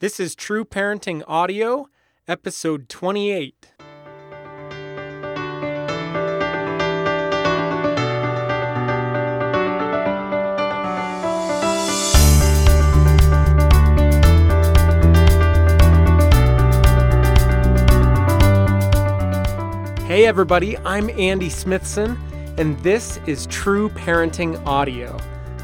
This is True Parenting Audio, episode 28. Hey, everybody, I'm Andy Smithson, and this is True Parenting Audio,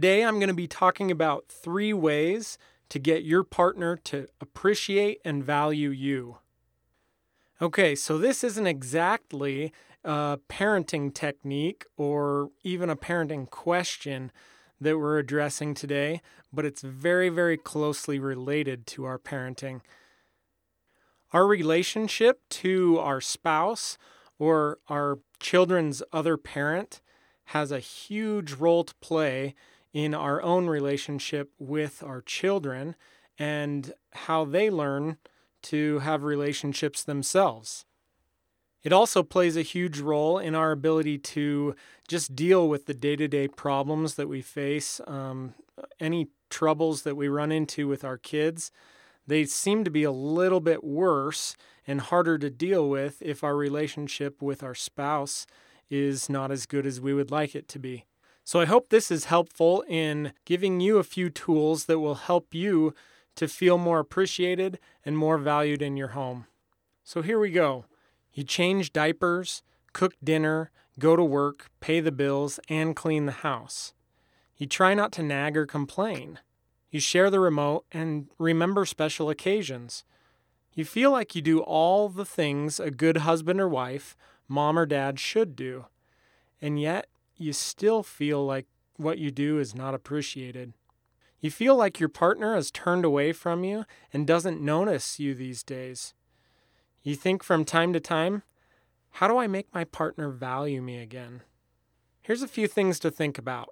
Today, I'm going to be talking about three ways to get your partner to appreciate and value you. Okay, so this isn't exactly a parenting technique or even a parenting question that we're addressing today, but it's very, very closely related to our parenting. Our relationship to our spouse or our children's other parent has a huge role to play in our own relationship with our children and how they learn to have relationships themselves. It also plays a huge role in our ability to just deal with the day to day problems that we face, um, any troubles that we run into with our kids. They seem to be a little bit worse and harder to deal with if our relationship with our spouse is not as good as we would like it to be. So I hope this is helpful in giving you a few tools that will help you to feel more appreciated and more valued in your home. So here we go. You change diapers, cook dinner, go to work, pay the bills, and clean the house. You try not to nag or complain. You share the remote and remember special occasions. You feel like you do all the things a good husband or wife, mom or dad should do. And yet, you still feel like what you do is not appreciated. You feel like your partner has turned away from you and doesn't notice you these days. You think from time to time, how do I make my partner value me again? Here's a few things to think about.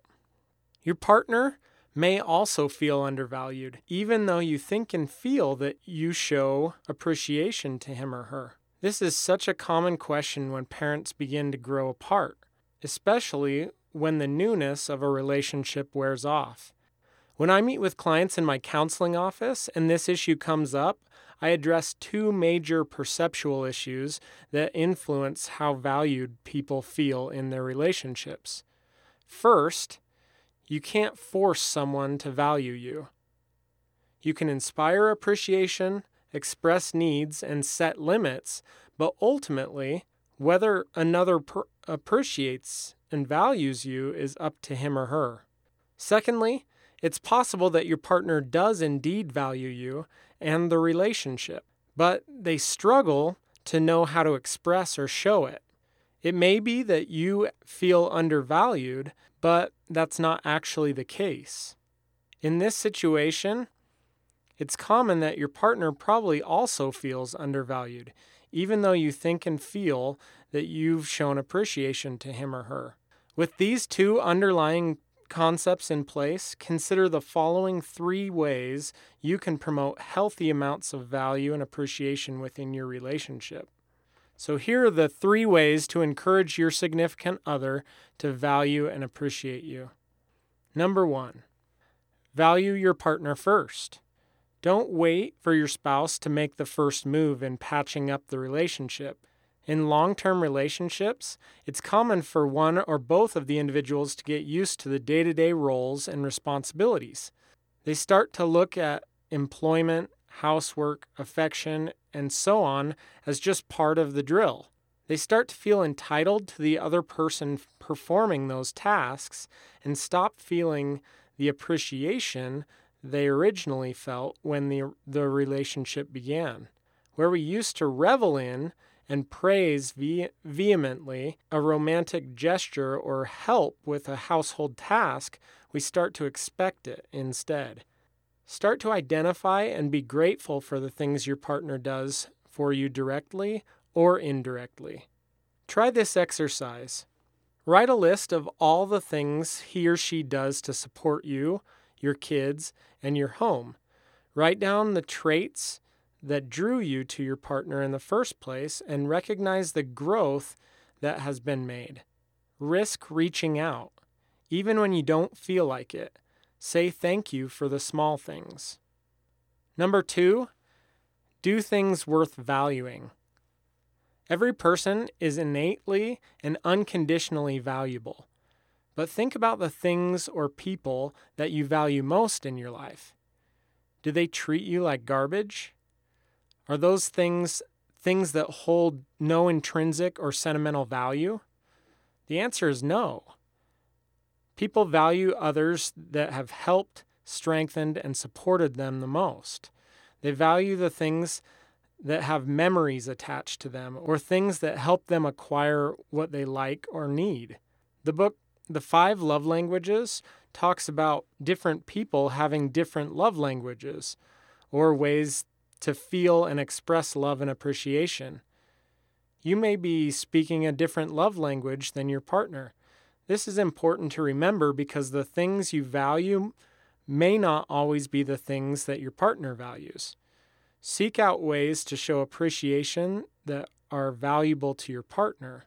Your partner may also feel undervalued, even though you think and feel that you show appreciation to him or her. This is such a common question when parents begin to grow apart especially when the newness of a relationship wears off. When I meet with clients in my counseling office and this issue comes up, I address two major perceptual issues that influence how valued people feel in their relationships. First, you can't force someone to value you. You can inspire appreciation, express needs, and set limits, but ultimately, whether another per- appreciates and values you is up to him or her. Secondly, it's possible that your partner does indeed value you and the relationship, but they struggle to know how to express or show it. It may be that you feel undervalued, but that's not actually the case. In this situation, it's common that your partner probably also feels undervalued even though you think and feel that you've shown appreciation to him or her. With these two underlying concepts in place, consider the following three ways you can promote healthy amounts of value and appreciation within your relationship. So, here are the three ways to encourage your significant other to value and appreciate you. Number one, value your partner first. Don't wait for your spouse to make the first move in patching up the relationship. In long term relationships, it's common for one or both of the individuals to get used to the day to day roles and responsibilities. They start to look at employment, housework, affection, and so on as just part of the drill. They start to feel entitled to the other person performing those tasks and stop feeling the appreciation they originally felt when the, the relationship began. Where we used to revel in and praise ve- vehemently a romantic gesture or help with a household task, we start to expect it instead. Start to identify and be grateful for the things your partner does for you directly or indirectly. Try this exercise. Write a list of all the things he or she does to support you, your kids, and your home. Write down the traits that drew you to your partner in the first place and recognize the growth that has been made. Risk reaching out, even when you don't feel like it. Say thank you for the small things. Number two, do things worth valuing. Every person is innately and unconditionally valuable. But think about the things or people that you value most in your life. Do they treat you like garbage? Are those things things that hold no intrinsic or sentimental value? The answer is no. People value others that have helped, strengthened, and supported them the most. They value the things that have memories attached to them or things that help them acquire what they like or need. The book, The Five Love Languages, talks about different people having different love languages or ways to feel and express love and appreciation. You may be speaking a different love language than your partner. This is important to remember because the things you value may not always be the things that your partner values. Seek out ways to show appreciation that are valuable to your partner.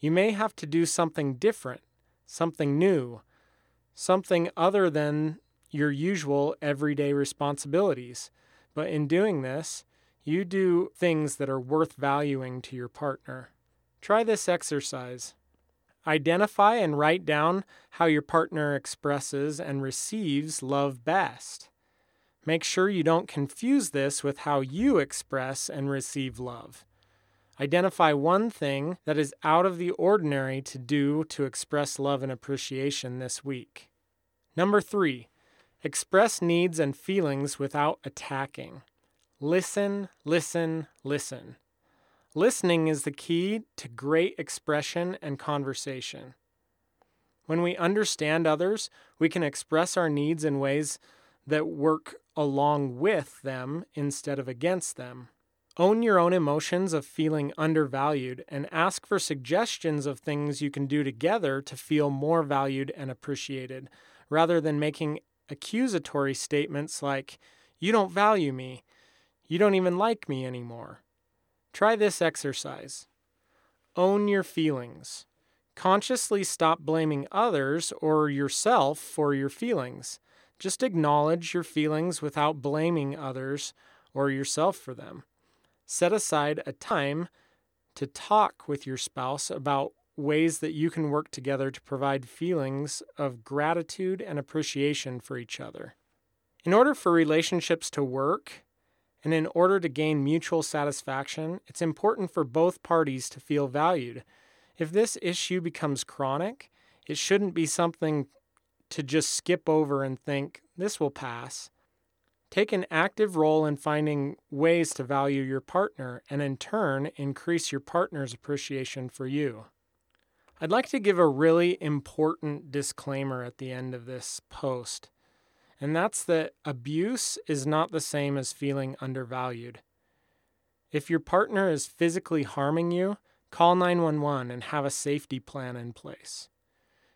You may have to do something different, something new, something other than your usual everyday responsibilities. But in doing this, you do things that are worth valuing to your partner. Try this exercise. Identify and write down how your partner expresses and receives love best. Make sure you don't confuse this with how you express and receive love. Identify one thing that is out of the ordinary to do to express love and appreciation this week. Number three, Express needs and feelings without attacking. Listen, listen, listen. Listening is the key to great expression and conversation. When we understand others, we can express our needs in ways that work along with them instead of against them. Own your own emotions of feeling undervalued and ask for suggestions of things you can do together to feel more valued and appreciated, rather than making accusatory statements like, You don't value me. You don't even like me anymore. Try this exercise. Own your feelings. Consciously stop blaming others or yourself for your feelings. Just acknowledge your feelings without blaming others or yourself for them. Set aside a time to talk with your spouse about ways that you can work together to provide feelings of gratitude and appreciation for each other. In order for relationships to work, and in order to gain mutual satisfaction, it's important for both parties to feel valued. If this issue becomes chronic, it shouldn't be something to just skip over and think, this will pass. Take an active role in finding ways to value your partner and in turn increase your partner's appreciation for you. I'd like to give a really important disclaimer at the end of this post, and that's that abuse is not the same as feeling undervalued. If your partner is physically harming you, call 911 and have a safety plan in place.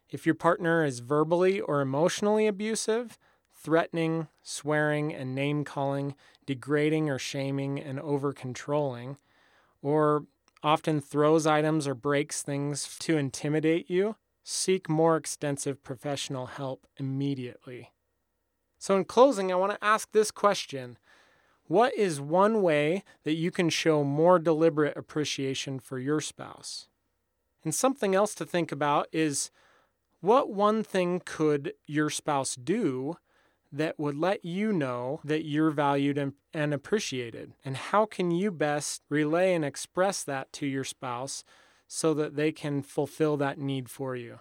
If your partner is verbally or emotionally abusive, threatening, swearing, and name calling, degrading or shaming, and over controlling, or often throws items or breaks things to intimidate you, seek more extensive professional help immediately. So, in closing, I want to ask this question What is one way that you can show more deliberate appreciation for your spouse? And something else to think about is what one thing could your spouse do that would let you know that you're valued and, and appreciated? And how can you best relay and express that to your spouse so that they can fulfill that need for you?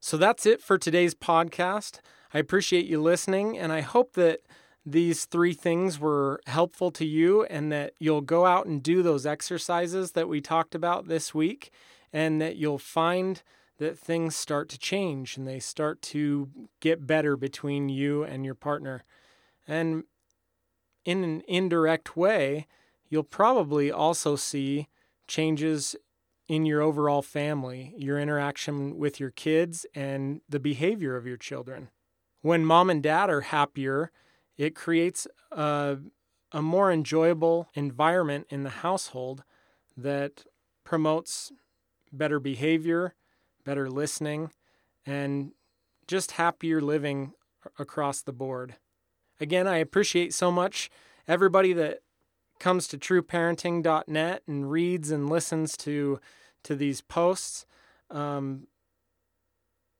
So that's it for today's podcast. I appreciate you listening, and I hope that these three things were helpful to you and that you'll go out and do those exercises that we talked about this week and that you'll find that things start to change and they start to get better between you and your partner. And in an indirect way, you'll probably also see changes in your overall family, your interaction with your kids, and the behavior of your children. When mom and dad are happier, it creates a, a more enjoyable environment in the household that promotes better behavior, better listening, and just happier living across the board. Again, I appreciate so much everybody that comes to trueparenting.net and reads and listens to to these posts. Um,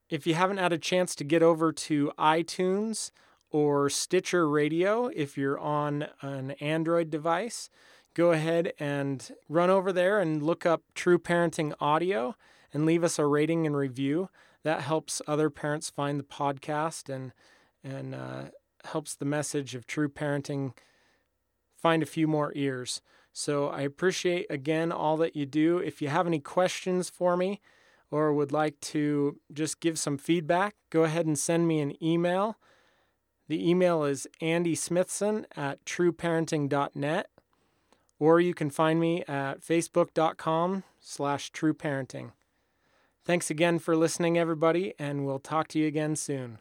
if you haven't had a chance to get over to iTunes or Stitcher Radio, if you're on an Android device, go ahead and run over there and look up True Parenting Audio and leave us a rating and review. That helps other parents find the podcast and and uh, helps the message of true parenting find a few more ears. So I appreciate again all that you do. If you have any questions for me or would like to just give some feedback, go ahead and send me an email. The email is andysmithson at trueparenting.net or you can find me at facebook.com slash trueparenting. Thanks again for listening, everybody, and we'll talk to you again soon.